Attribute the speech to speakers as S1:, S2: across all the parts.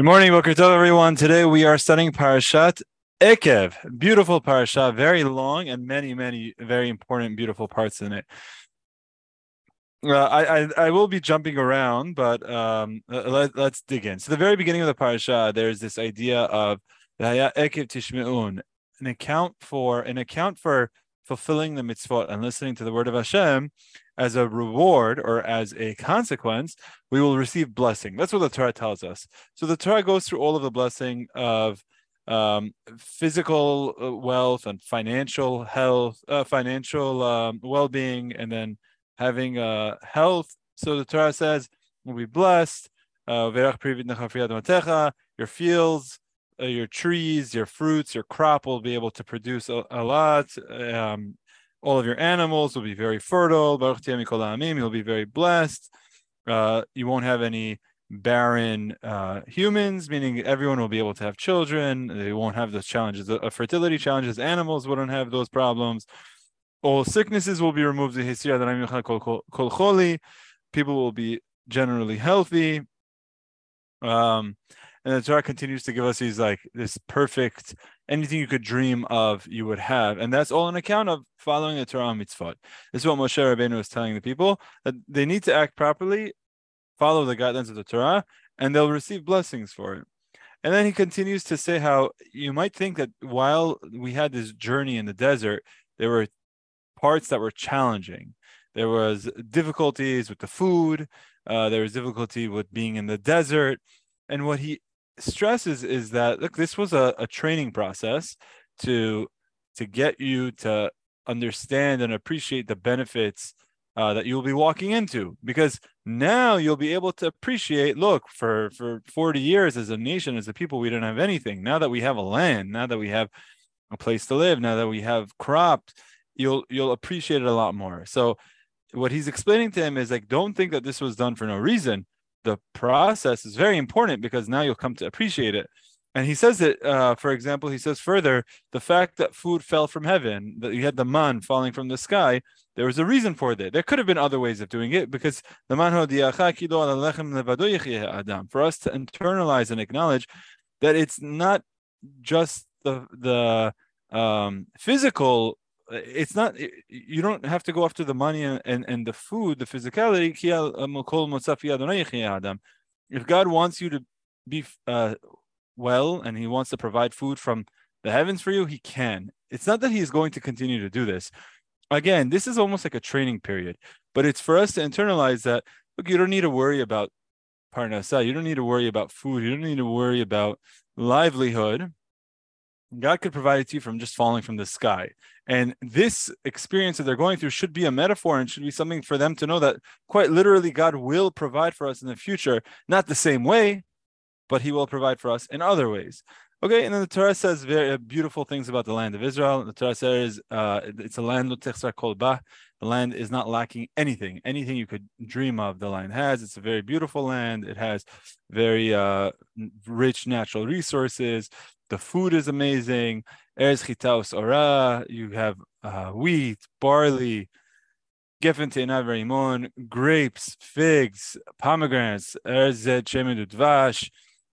S1: Good morning, Boker Tov, everyone. Today we are studying Parashat Ekev. Beautiful parasha, very long and many, many very important, beautiful parts in it. Uh, I, I, I will be jumping around, but um, let, us dig in. So the very beginning of the parasha, there's this idea of Ekev Tishmeun, an account for an account for fulfilling the mitzvot and listening to the word of Hashem as a reward or as a consequence, we will receive blessing. That's what the Torah tells us. So the Torah goes through all of the blessing of um, physical uh, wealth and financial health, uh, financial um, well-being, and then having uh, health. So the Torah says, we'll be blessed." Uh, your fields, your trees, your fruits, your crop will be able to produce a, a lot. Um, all of your animals will be very fertile. You'll be very blessed. Uh, you won't have any barren uh, humans, meaning everyone will be able to have children. They won't have those challenges of fertility challenges. Animals wouldn't have those problems. All sicknesses will be removed. People will be generally healthy. Um, and the Torah continues to give us these like this perfect anything you could dream of you would have. And that's all on account of following the Torah mitzvot. This is what Moshe Rabbeinu was telling the people that they need to act properly, follow the guidelines of the Torah, and they'll receive blessings for it. And then he continues to say how you might think that while we had this journey in the desert, there were parts that were challenging. There was difficulties with the food. Uh, there was difficulty with being in the desert. And what he stresses is that look, this was a, a training process to to get you to understand and appreciate the benefits uh, that you'll be walking into because now you'll be able to appreciate look for for 40 years as a nation as a people we didn't have anything. Now that we have a land now that we have a place to live now that we have crops you'll you'll appreciate it a lot more. So what he's explaining to him is like don't think that this was done for no reason the process is very important because now you'll come to appreciate it. And he says that, uh, for example, he says further, the fact that food fell from heaven, that you had the man falling from the sky, there was a reason for that. There could have been other ways of doing it because the man adam. for us to internalize and acknowledge that it's not just the the um, physical it's not you don't have to go after the money and, and, the food the physicality if god wants you to be uh, well and he wants to provide food from the heavens for you he can. It's not that he's going to continue to do this. Again this is almost like a training period but it's for us to internalize that look you don't need to worry about parnasa you don't need to worry about food. You don't need to worry about livelihood God could provide it to you from just falling from the sky. And this experience that they're going through should be a metaphor and should be something for them to know that quite literally God will provide for us in the future, not the same way, but He will provide for us in other ways. Okay, and then the Torah says very beautiful things about the land of Israel. The Torah says uh, it's a land The land is not lacking anything, anything you could dream of. The land has. It's a very beautiful land. It has very uh, rich natural resources. The food is amazing. Eretz chita u'seora. You have uh, wheat, barley, gefen te'inav grapes, figs, pomegranates, eretz shemen dvash.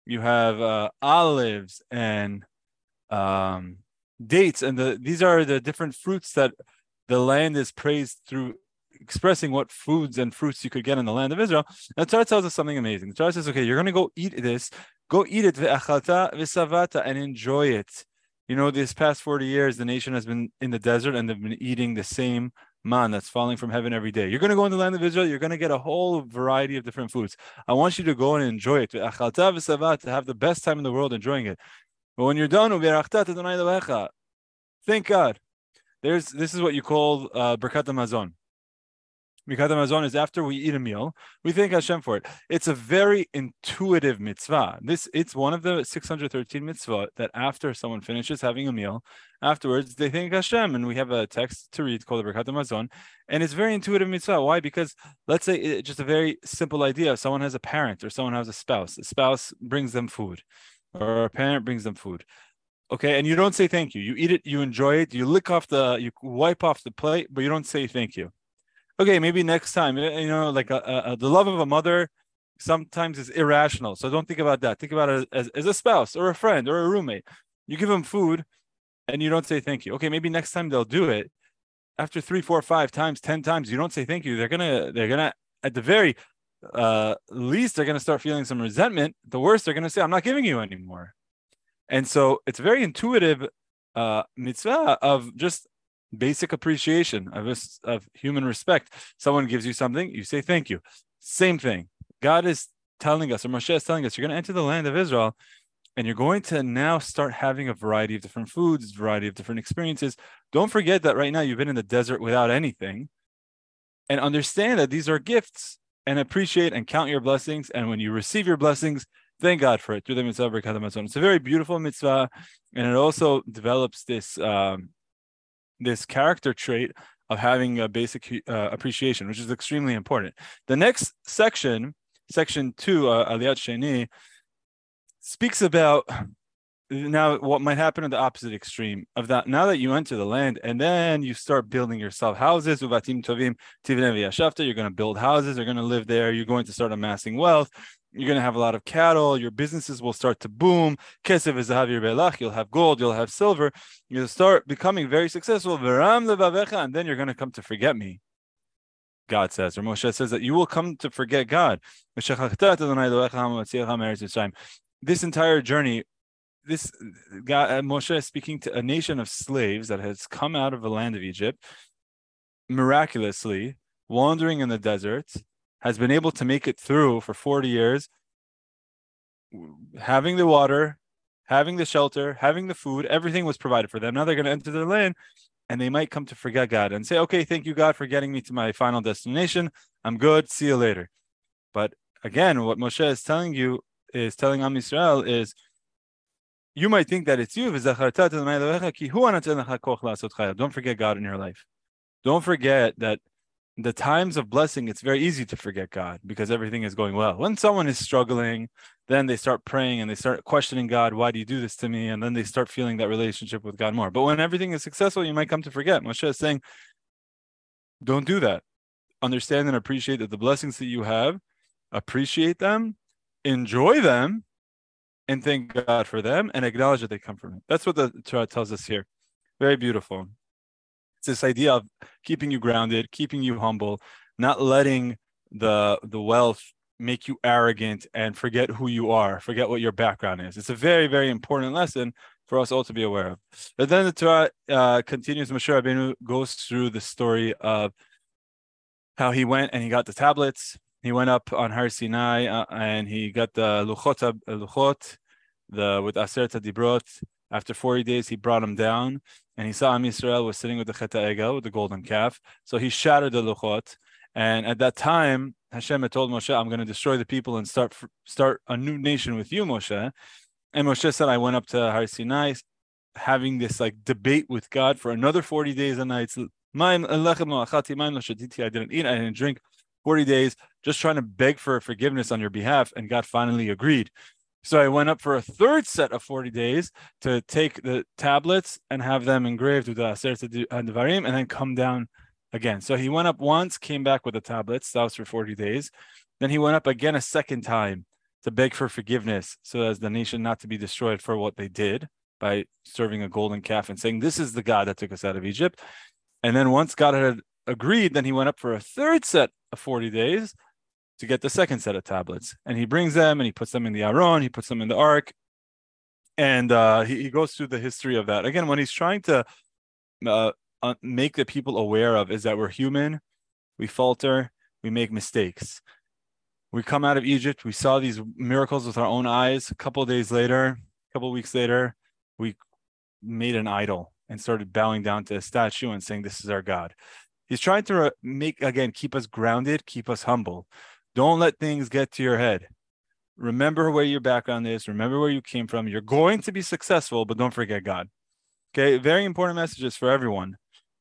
S1: You have uh, olives and um, dates, and the these are the different fruits that the land is praised through expressing what foods and fruits you could get in the land of Israel. The Torah tells us something amazing. The Torah says, okay, you're going to go eat this Go eat it and enjoy it. You know, these past 40 years, the nation has been in the desert and they've been eating the same man that's falling from heaven every day. You're going to go in the land of Israel, you're going to get a whole variety of different foods. I want you to go and enjoy it. To have the best time in the world enjoying it. But when you're done, thank God. There's this is what you call uh, Birkat Hamazon. Birkat Hamazon is after we eat a meal, we thank Hashem for it. It's a very intuitive mitzvah. This it's one of the 613 mitzvah that after someone finishes having a meal, afterwards they thank Hashem, and we have a text to read called the Hamazon, and it's very intuitive mitzvah. Why? Because let's say it, just a very simple idea. Someone has a parent or someone has a spouse. A spouse brings them food, or a parent brings them food okay and you don't say thank you you eat it you enjoy it you lick off the you wipe off the plate but you don't say thank you okay, maybe next time, you know, like a, a, the love of a mother sometimes is irrational. So don't think about that. Think about it as, as a spouse or a friend or a roommate. You give them food and you don't say thank you. Okay, maybe next time they'll do it. After three, four, five times, ten times, you don't say thank you. They're gonna, they're gonna, at the very uh, least, they're gonna start feeling some resentment. The worst, they're gonna say, "I'm not giving you anymore." And so it's very intuitive uh, mitzvah of just basic appreciation of, of human respect. Someone gives you something, you say thank you. Same thing. God is telling us, or Moshe is telling us, you're going to enter the land of Israel and you're going to now start having a variety of different foods, variety of different experiences. Don't forget that right now you've been in the desert without anything and understand that these are gifts and appreciate and count your blessings. And when you receive your blessings, thank God for it through the mitzvah It's a very beautiful mitzvah, and it also develops this um, this character trait of having a basic uh, appreciation, which is extremely important. The next section, section two, uh, Aliyat Sheni, speaks about now what might happen in the opposite extreme of that. Now that you enter the land and then you start building yourself houses, uvatim tovim you're going to build houses, you're going to live there, you're going to start amassing wealth, you're going to have a lot of cattle. Your businesses will start to boom. Kesef is belach. You'll have gold. You'll have silver. You'll start becoming very successful. And then you're going to come to forget me. God says, or Moshe says that you will come to forget God. This entire journey, this God, uh, Moshe is speaking to a nation of slaves that has come out of the land of Egypt, miraculously wandering in the desert, has been able to make it through for 40 years, having the water, having the shelter, having the food, everything was provided for them. Now they're going to enter the land and they might come to forget God and say, okay, thank you, God, for getting me to my final destination. I'm good. See you later. But again, what Moshe is telling you is telling Am Yisrael is you might think that it's you. Don't forget God in your life. Don't forget that the times of blessing, it's very easy to forget God because everything is going well. When someone is struggling, then they start praying and they start questioning God, why do you do this to me? And then they start feeling that relationship with God more. But when everything is successful, you might come to forget. Moshe is saying, don't do that. Understand and appreciate that the blessings that you have, appreciate them, enjoy them, and thank God for them and acknowledge that they come from Him. That's what the Torah tells us here. Very beautiful. This idea of keeping you grounded, keeping you humble, not letting the the wealth make you arrogant and forget who you are, forget what your background is. It's a very, very important lesson for us all to be aware of. But then the Torah uh, continues. Moshe Rabbeinu goes through the story of how he went and he got the tablets. He went up on Har Sinai uh, and he got the luchot, uh, luchot the with Aseret Dibrot. After 40 days, he brought him down and he saw Am Yisrael was sitting with the Chet Egel, with the golden calf. So he shattered the Luchot. And at that time, Hashem had told Moshe, I'm going to destroy the people and start start a new nation with you, Moshe. And Moshe said, I went up to Har Sinai having this like debate with God for another 40 days and nights. I didn't eat, I didn't drink 40 days, just trying to beg for forgiveness on your behalf. And God finally agreed. So I went up for a third set of 40 days to take the tablets and have them engraved with the Aseret Devarim and then come down again. So he went up once, came back with the tablets. That was for 40 days. Then he went up again a second time to beg for forgiveness so as the nation not to be destroyed for what they did by serving a golden calf and saying, This is the God that took us out of Egypt. And then once God had agreed, then he went up for a third set of 40 days to get the second set of tablets. And he brings them and he puts them in the Aron, he puts them in the Ark. And uh, he, he goes through the history of that. Again, when he's trying to uh, uh, make the people aware of is that we're human, we falter, we make mistakes. We come out of Egypt, we saw these miracles with our own eyes. A couple days later, a couple weeks later, we made an idol and started bowing down to a statue and saying, This is our God. He's trying to make, again, keep us grounded, keep us humble. Don't let things get to your head. Remember where your background is. Remember where you came from. You're going to be successful, but don't forget God. Okay, very important messages for everyone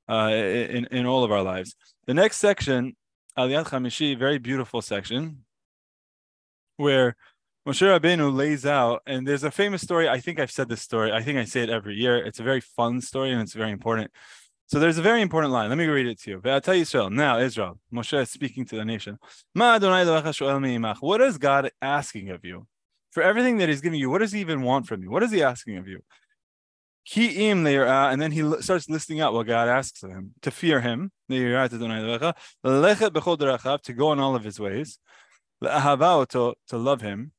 S1: uh, in in all of our lives. The next section, Aliyat Chamishi, very beautiful section, where Moshe Rabbeinu lays out, and there's a famous story. I think I've said this story. I think I say it every year. It's a very fun story and it's very important. So there's a very important line. Let me read it to you. Israel. Now, Israel, Moshe is speaking to the nation. What is God asking of you? For everything that He's giving you, what does He even want from you? What is He asking of you? And then he starts listing out what God asks of him to fear Him, to go in all of His ways, to love Him.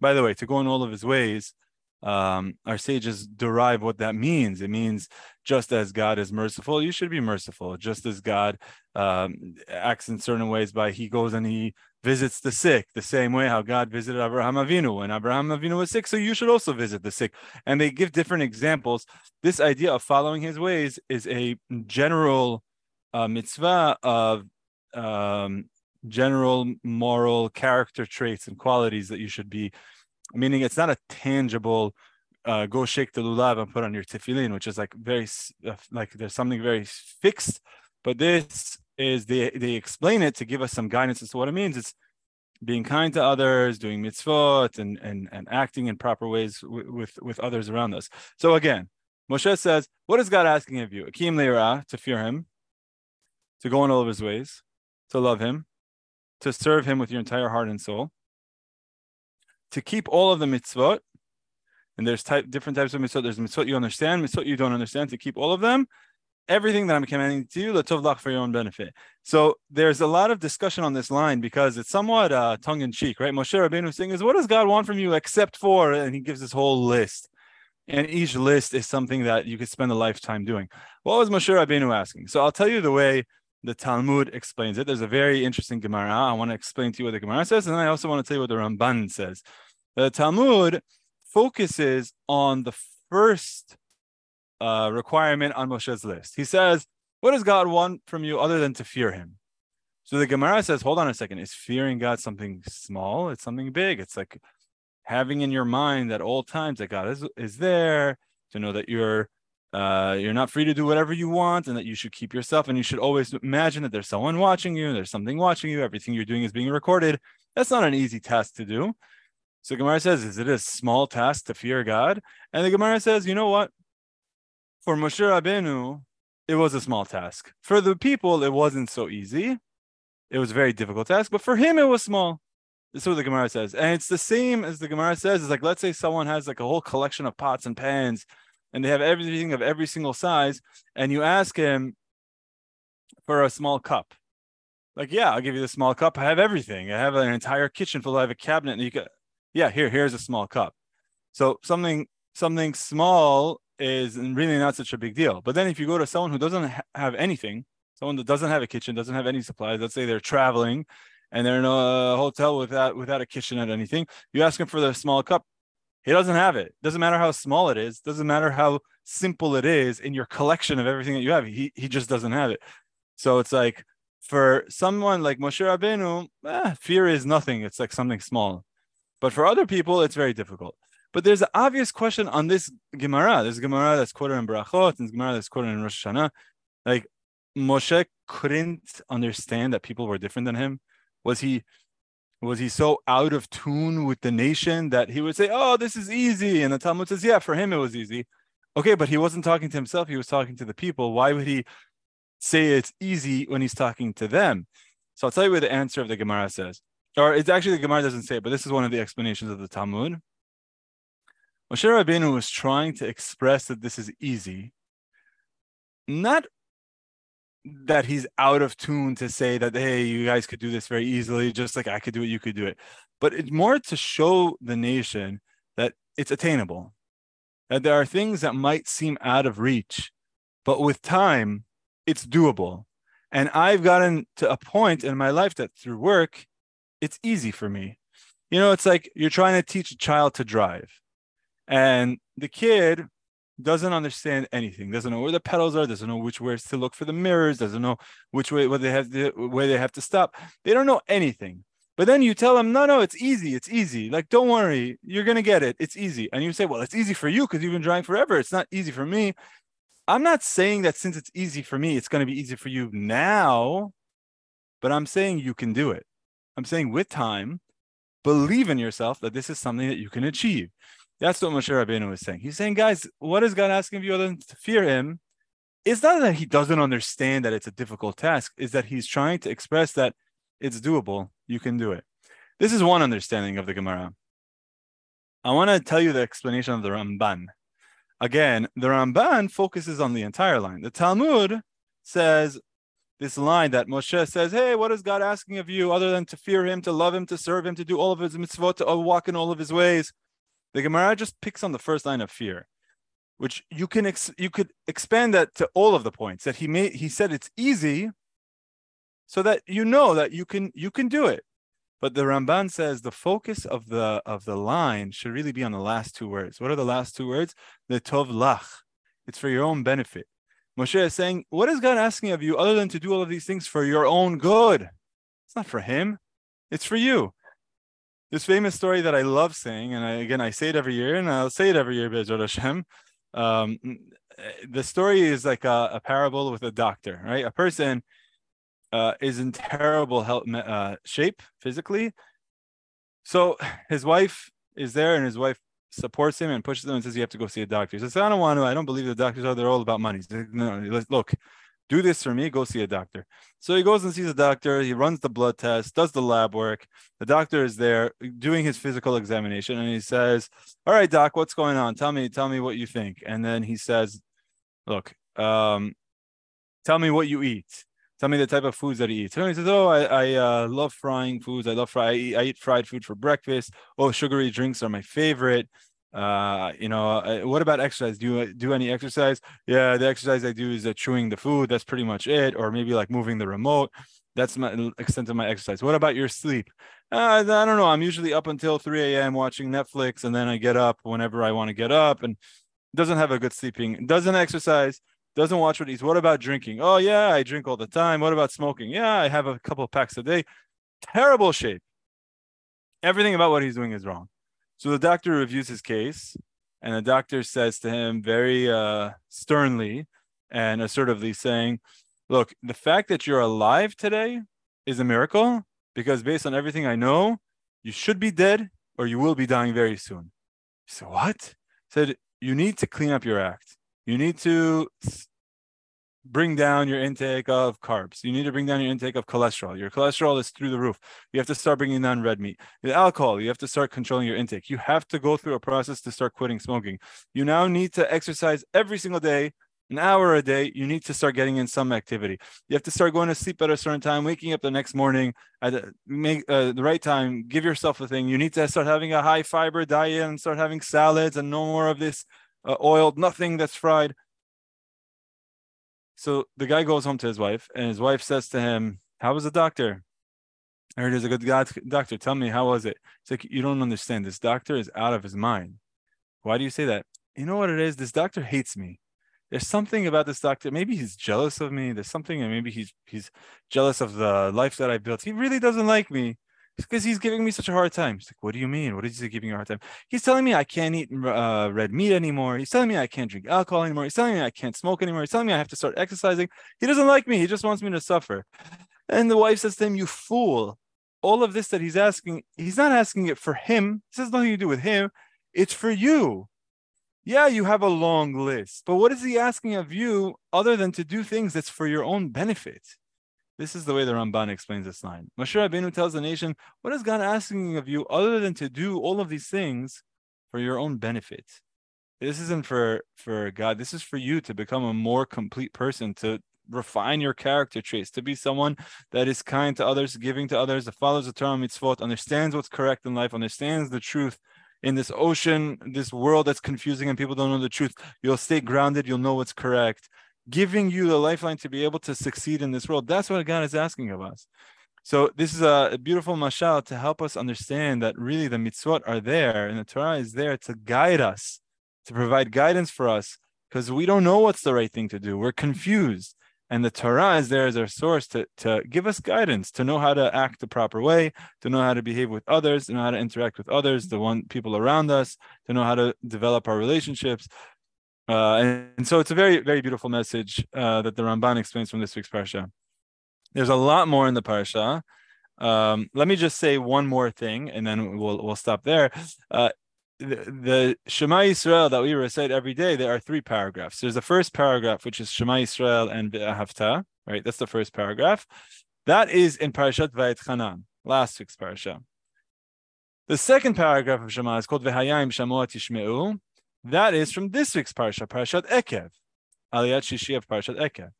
S1: By the way, to go in all of His ways um, our sages derive what that means. It means just as God is merciful, you should be merciful. Just as God um, acts in certain ways by He goes and He visits the sick, the same way how God visited Abraham Avinu when Abraham Avinu was sick. So you should also visit the sick. And they give different examples. This idea of following His ways is a general uh, mitzvah of um, general moral character traits and qualities that you should be meaning it's not a tangible uh, go shake the lulav and put on your tefillin, which is like very uh, like there's something very fixed. But this is they they explain it to give us some guidance as to what it means. It's being kind to others, doing mitzvot, and and and acting in proper ways with with, others around us. So again, Moshe says, "What is God asking of you? Akim leira to fear Him, to go in all of His ways, to love Him, to serve Him with your entire heart and soul." To keep all of the mitzvot, and there's type different types of mitzvot. There's mitzvot you understand, mitzvot you don't understand. To keep all of them, everything that I'm commanding to you, letov lach for your own benefit. So there's a lot of discussion on this line because it's somewhat uh, tongue in cheek, right? Moshe Rabbeinu saying is, what does God want from you except for, and he gives this whole list. And each list is something that you could spend a lifetime doing. What was Moshe Rabbeinu asking? So I'll tell you the way the Talmud explains it. There's a very interesting Gemara. I want to explain to you what the Gemara says, and I also want to tell you what the Ramban says. The Talmud focuses on the first uh, requirement on Moshe's list. He says, What does God want from you other than to fear him? So the Gemara says, Hold on a second. Is fearing God something small? It's something big. It's like having in your mind at all times that God is, is there, to know that you're uh, you're not free to do whatever you want and that you should keep yourself and you should always imagine that there's someone watching you there's something watching you everything you're doing is being recorded. That's not an easy task to do. So gemara says is it a small task to fear god? And the gemara says you know what? For moshe rabbeinu it was a small task. For the people it wasn't so easy. It was a very difficult task but for him it was small. This is what the Gemara says. And it's the same as the Gemara says. It's like, let's say someone has like a whole collection of pots and pans and they have everything of every single size, and you ask him for a small cup. Like, yeah, I'll give you the small cup. I have everything. I have an entire kitchen full. I have a cabinet, and you could, yeah, here, here's a small cup. So something, something small is really not such a big deal. But then if you go to someone who doesn't ha- have anything, someone that doesn't have a kitchen, doesn't have any supplies, let's say they're traveling and they're in a hotel without without a kitchen and anything, you ask them for the small cup. He doesn't have it. Doesn't matter how small it is. Doesn't matter how simple it is in your collection of everything that you have. He he just doesn't have it. So it's like for someone like Moshe Rabbeinu, eh, fear is nothing. It's like something small. But for other people, it's very difficult. But there's an obvious question on this Gemara. There's a Gemara that's quoted in Brachot and Gemara that's quoted in Rosh Hashanah. Like Moshe couldn't understand that people were different than him. Was he was he so out of tune with the nation that he would say, "Oh, this is easy," and the Talmud says, "Yeah, for him it was easy." Okay, but he wasn't talking to himself; he was talking to the people. Why would he say it's easy when he's talking to them? So I'll tell you what the answer of the Gemara says, or it's actually the Gemara doesn't say it, but this is one of the explanations of the Talmud. Moshe Rabbeinu was trying to express that this is easy, not that he's out of tune to say that hey you guys could do this very easily just like i could do it you could do it. But it's more to show the nation that it's attainable that there are things that might seem out of reach but with time it's doable. And i've gotten to a point in my life that through work it's easy for me. You know it's like you're trying to teach a child to drive. And the kid doesn't understand anything, doesn't know where the pedals are, doesn't know which ways to look for the mirrors, doesn't know which way where they have to, where they have to stop. They don't know anything. But then you tell them, no, no, it's easy. It's easy. Like, don't worry, you're gonna get it. It's easy. And you say, well, it's easy for you because you've been driving forever. It's not easy for me. I'm not saying that since it's easy for me, it's gonna be easy for you now, but I'm saying you can do it. I'm saying with time, believe in yourself that this is something that you can achieve. That's what Moshe Rabbeinu was saying. He's saying, guys, what is God asking of you other than to fear him it's not that he doesn't understand that it's a difficult task, is that he's trying to express that it's doable, you can do it. This is one understanding of the Gemara. I want to tell you the explanation of the Ramban. Again, the Ramban focuses on the entire line. The Talmud says this line that Moshe says, Hey, what is God asking of you other than to fear him, to love him, to serve him, to do all of his mitzvot, to walk in all of his ways? The Gemara just picks on the first line of fear, which you can ex- you could expand that to all of the points that he made. He said it's easy, so that you know that you can you can do it. But the Ramban says the focus of the of the line should really be on the last two words. What are the last two words? The tov lach. It's for your own benefit. Moshe is saying, what is God asking of you other than to do all of these things for your own good? It's not for him. It's for you. This famous story that I love saying, and I, again I say it every year, and I'll say it every year, Bezrat Hashem. Um, the story is like a, a parable with a doctor, right? A person uh, is in terrible health uh, shape physically. So his wife is there, and his wife supports him and pushes him and says, "You have to go see a doctor." He says, "I don't want to. I don't believe the doctors are. They're all about money." Says, no, look, do this for me. Go see a doctor. So he goes and sees a doctor. He runs the blood test, does the lab work. The doctor is there doing his physical examination, and he says, "All right, doc, what's going on? Tell me, tell me what you think." And then he says, "Look, um, tell me what you eat." tell me the type of foods that he eats. And he says, "Oh, I, I uh, love frying foods. I love fry. I eat, I eat, fried food for breakfast. Oh, sugary drinks are my favorite. Uh, you know, uh, what about exercise? Do you do any exercise? Yeah, the exercise I do is uh, chewing the food. That's pretty much it. Or maybe like moving the remote. That's my extent of my exercise. What about your sleep? Uh, I don't know. I'm usually up until 3 a.m. watching Netflix, and then I get up whenever I want to get up, and doesn't have a good sleeping. Doesn't exercise doesn't watch what he's. What about drinking? Oh, yeah, I drink all the time. What about smoking? Yeah, I have a couple packs a day. Terrible shape. Everything about what he's doing is wrong. So the doctor reviews his case, and the doctor says to him very uh, sternly and assertively, saying, Look, the fact that you're alive today is a miracle because based on everything I know, you should be dead or you will be dying very soon. So what? Said you need to clean up your act. You need to bring down your intake of carbs. You need to bring down your intake of cholesterol. Your cholesterol is through the roof. You have to start bringing down red meat. The alcohol, you have to start controlling your intake. You have to go through a process to start quitting smoking. You now need to exercise every single day. An hour a day, you need to start getting in some activity. You have to start going to sleep at a certain time, waking up the next morning at the, make, uh, the right time. Give yourself a thing. You need to start having a high fiber diet and start having salads and no more of this uh, oiled, nothing that's fried. So the guy goes home to his wife, and his wife says to him, How was the doctor? I heard he's a good doctor. Tell me, how was it? It's like, You don't understand. This doctor is out of his mind. Why do you say that? You know what it is? This doctor hates me. There's something about this doctor. Maybe he's jealous of me. There's something, and maybe he's he's jealous of the life that I built. He really doesn't like me because he's giving me such a hard time. He's like, what do you mean? What is he giving you a hard time? He's telling me I can't eat uh, red meat anymore. He's telling me I can't drink alcohol anymore. He's telling me I can't smoke anymore. He's telling me I have to start exercising. He doesn't like me. He just wants me to suffer. And the wife says to him, you fool. All of this that he's asking, he's not asking it for him. This has nothing to do with him. It's for you. Yeah, you have a long list, but what is he asking of you other than to do things that's for your own benefit? This is the way the Ramban explains this line. Moshe Rabbeinu tells the nation, what is God asking of you other than to do all of these things for your own benefit? This isn't for, for God. This is for you to become a more complete person, to refine your character traits, to be someone that is kind to others, giving to others, that follows the Torah mitzvot, understands what's correct in life, understands the truth, in this ocean, this world that's confusing and people don't know the truth, you'll stay grounded, you'll know what's correct giving you the lifeline to be able to succeed in this world. That's what God is asking of us. So this is a, beautiful mashal to help us understand that really the mitzvot are there and the Torah is there to guide us, to provide guidance for us, because we don't know what's the right thing to do. We're confused. And the Torah is there as our source to, to give us guidance, to know how to act the proper way, to know how to behave with others, to know how to interact with others, the one people around us, to know how to develop our relationships. Uh, and, and, so it's a very, very beautiful message uh, that the Ramban explains from this week's parsha. There's a lot more in the parsha. Um, let me just say one more thing, and then we'll we'll stop there. Uh, the, the Shema Israel that we recite every day, there are three paragraphs. There's the first paragraph, which is Shema Israel and Hafta, right? That's the first paragraph. That is in Parashat Vaetchanan, last week's parasha. The second paragraph of Shema is called Vehaya Im Shamoa Tishmeu. That is from this week's parasha, Parashat Ekev, Aliyat Shishi of Parashat Ekev.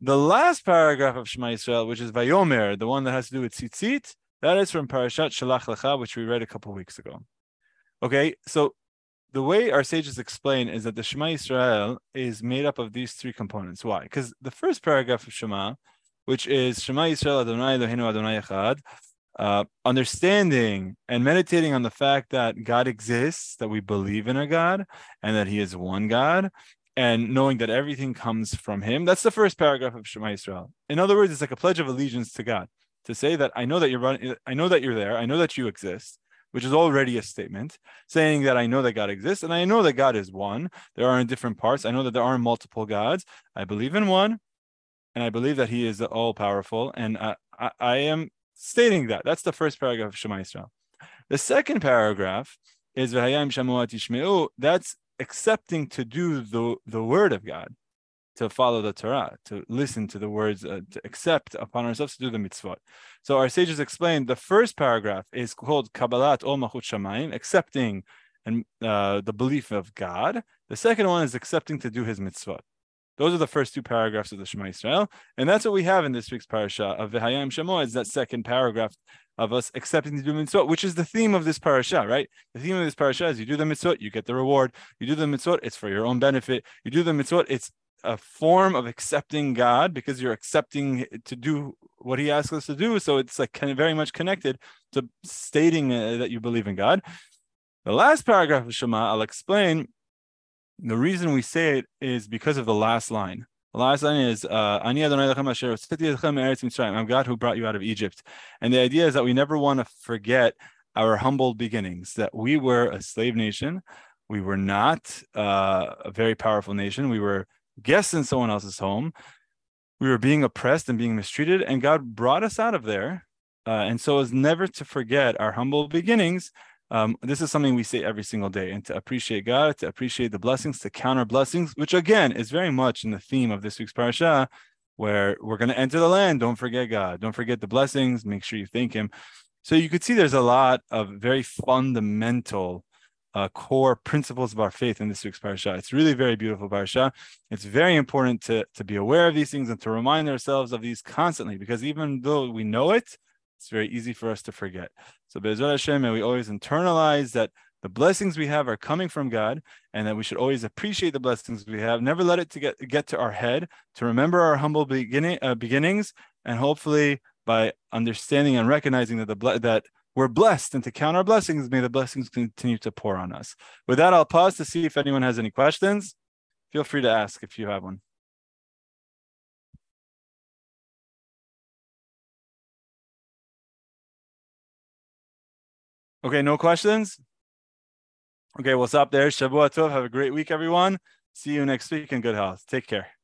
S1: The last paragraph of Shema Israel, which is Vayomer, the one that has to do with tzitzit, that is from Parashat Shelach Lecha, which we read a couple weeks ago. Okay, so the way our sages explain is that the Shema Israel is made up of these three components. Why? Because the first paragraph of Shema, which is Shema Israel Adonai Eloheinu Adonai Echad, uh, understanding and meditating on the fact that God exists, that we believe in a God, and that He is one God, and knowing that everything comes from Him. That's the first paragraph of Shema Israel. In other words, it's like a pledge of allegiance to God to say that I know that you're running, I know that you're there, I know that you exist, which is already a statement saying that I know that God exists and I know that God is one. There are in different parts. I know that there aren't multiple gods. I believe in one, and I believe that He is all powerful. And I, I, I am stating that. That's the first paragraph of Shema Israel. The second paragraph is V'haya Im Shamoa Tishmeu. That's accepting to do the, the word of God to follow the Torah, to listen to the words, uh, to accept upon ourselves to do the mitzvot. So our sages explained the first paragraph is called Kabbalat Ol Malchut Shamayim, accepting and uh, the belief of God. The second one is accepting to do His mitzvot. Those are the first two paragraphs of the Shema Israel, and that's what we have in this week's parasha of V'hayim Shemo. Is that second paragraph of us accepting do mitzvot, which is the theme of this parasha, right? The theme of this parasha is you do the mitzvot, you get the reward. You do the mitzvot, it's for your own benefit. You do the mitzvot, it's a form of accepting God because you're accepting to do what He asks us to do. So it's like very much connected to stating uh, that you believe in God. The last paragraph of Shema, I'll explain. The reason we say it is because of the last line. The last line is uh, I'm God who brought you out of Egypt. And the idea is that we never want to forget our humble beginnings, that we were a slave nation. We were not uh, a very powerful nation. We were guests in someone else's home. We were being oppressed and being mistreated, and God brought us out of there. Uh, and so, as never to forget our humble beginnings. Um, this is something we say every single day, and to appreciate God, to appreciate the blessings, to counter blessings, which again is very much in the theme of this week's parasha, where we're going to enter the land. Don't forget God. Don't forget the blessings. Make sure you thank Him. So you could see there's a lot of very fundamental uh, core principles of our faith in this week's parasha. It's really very beautiful parasha. It's very important to, to be aware of these things and to remind ourselves of these constantly, because even though we know it, it's very easy for us to forget. So Be'ezrat Hashem, and we always internalize that the blessings we have are coming from God, and that we should always appreciate the blessings we have. Never let it to get get to our head. To remember our humble beginning uh, beginnings, and hopefully by understanding and recognizing that the that we're blessed and to count our blessings may the blessings continue to pour on us with that i'll pause to see if anyone has any questions feel free to ask if you have one okay no questions? Okay we'll stop there? Shavua tov. Have a great week everyone. See you next week in good health. Take care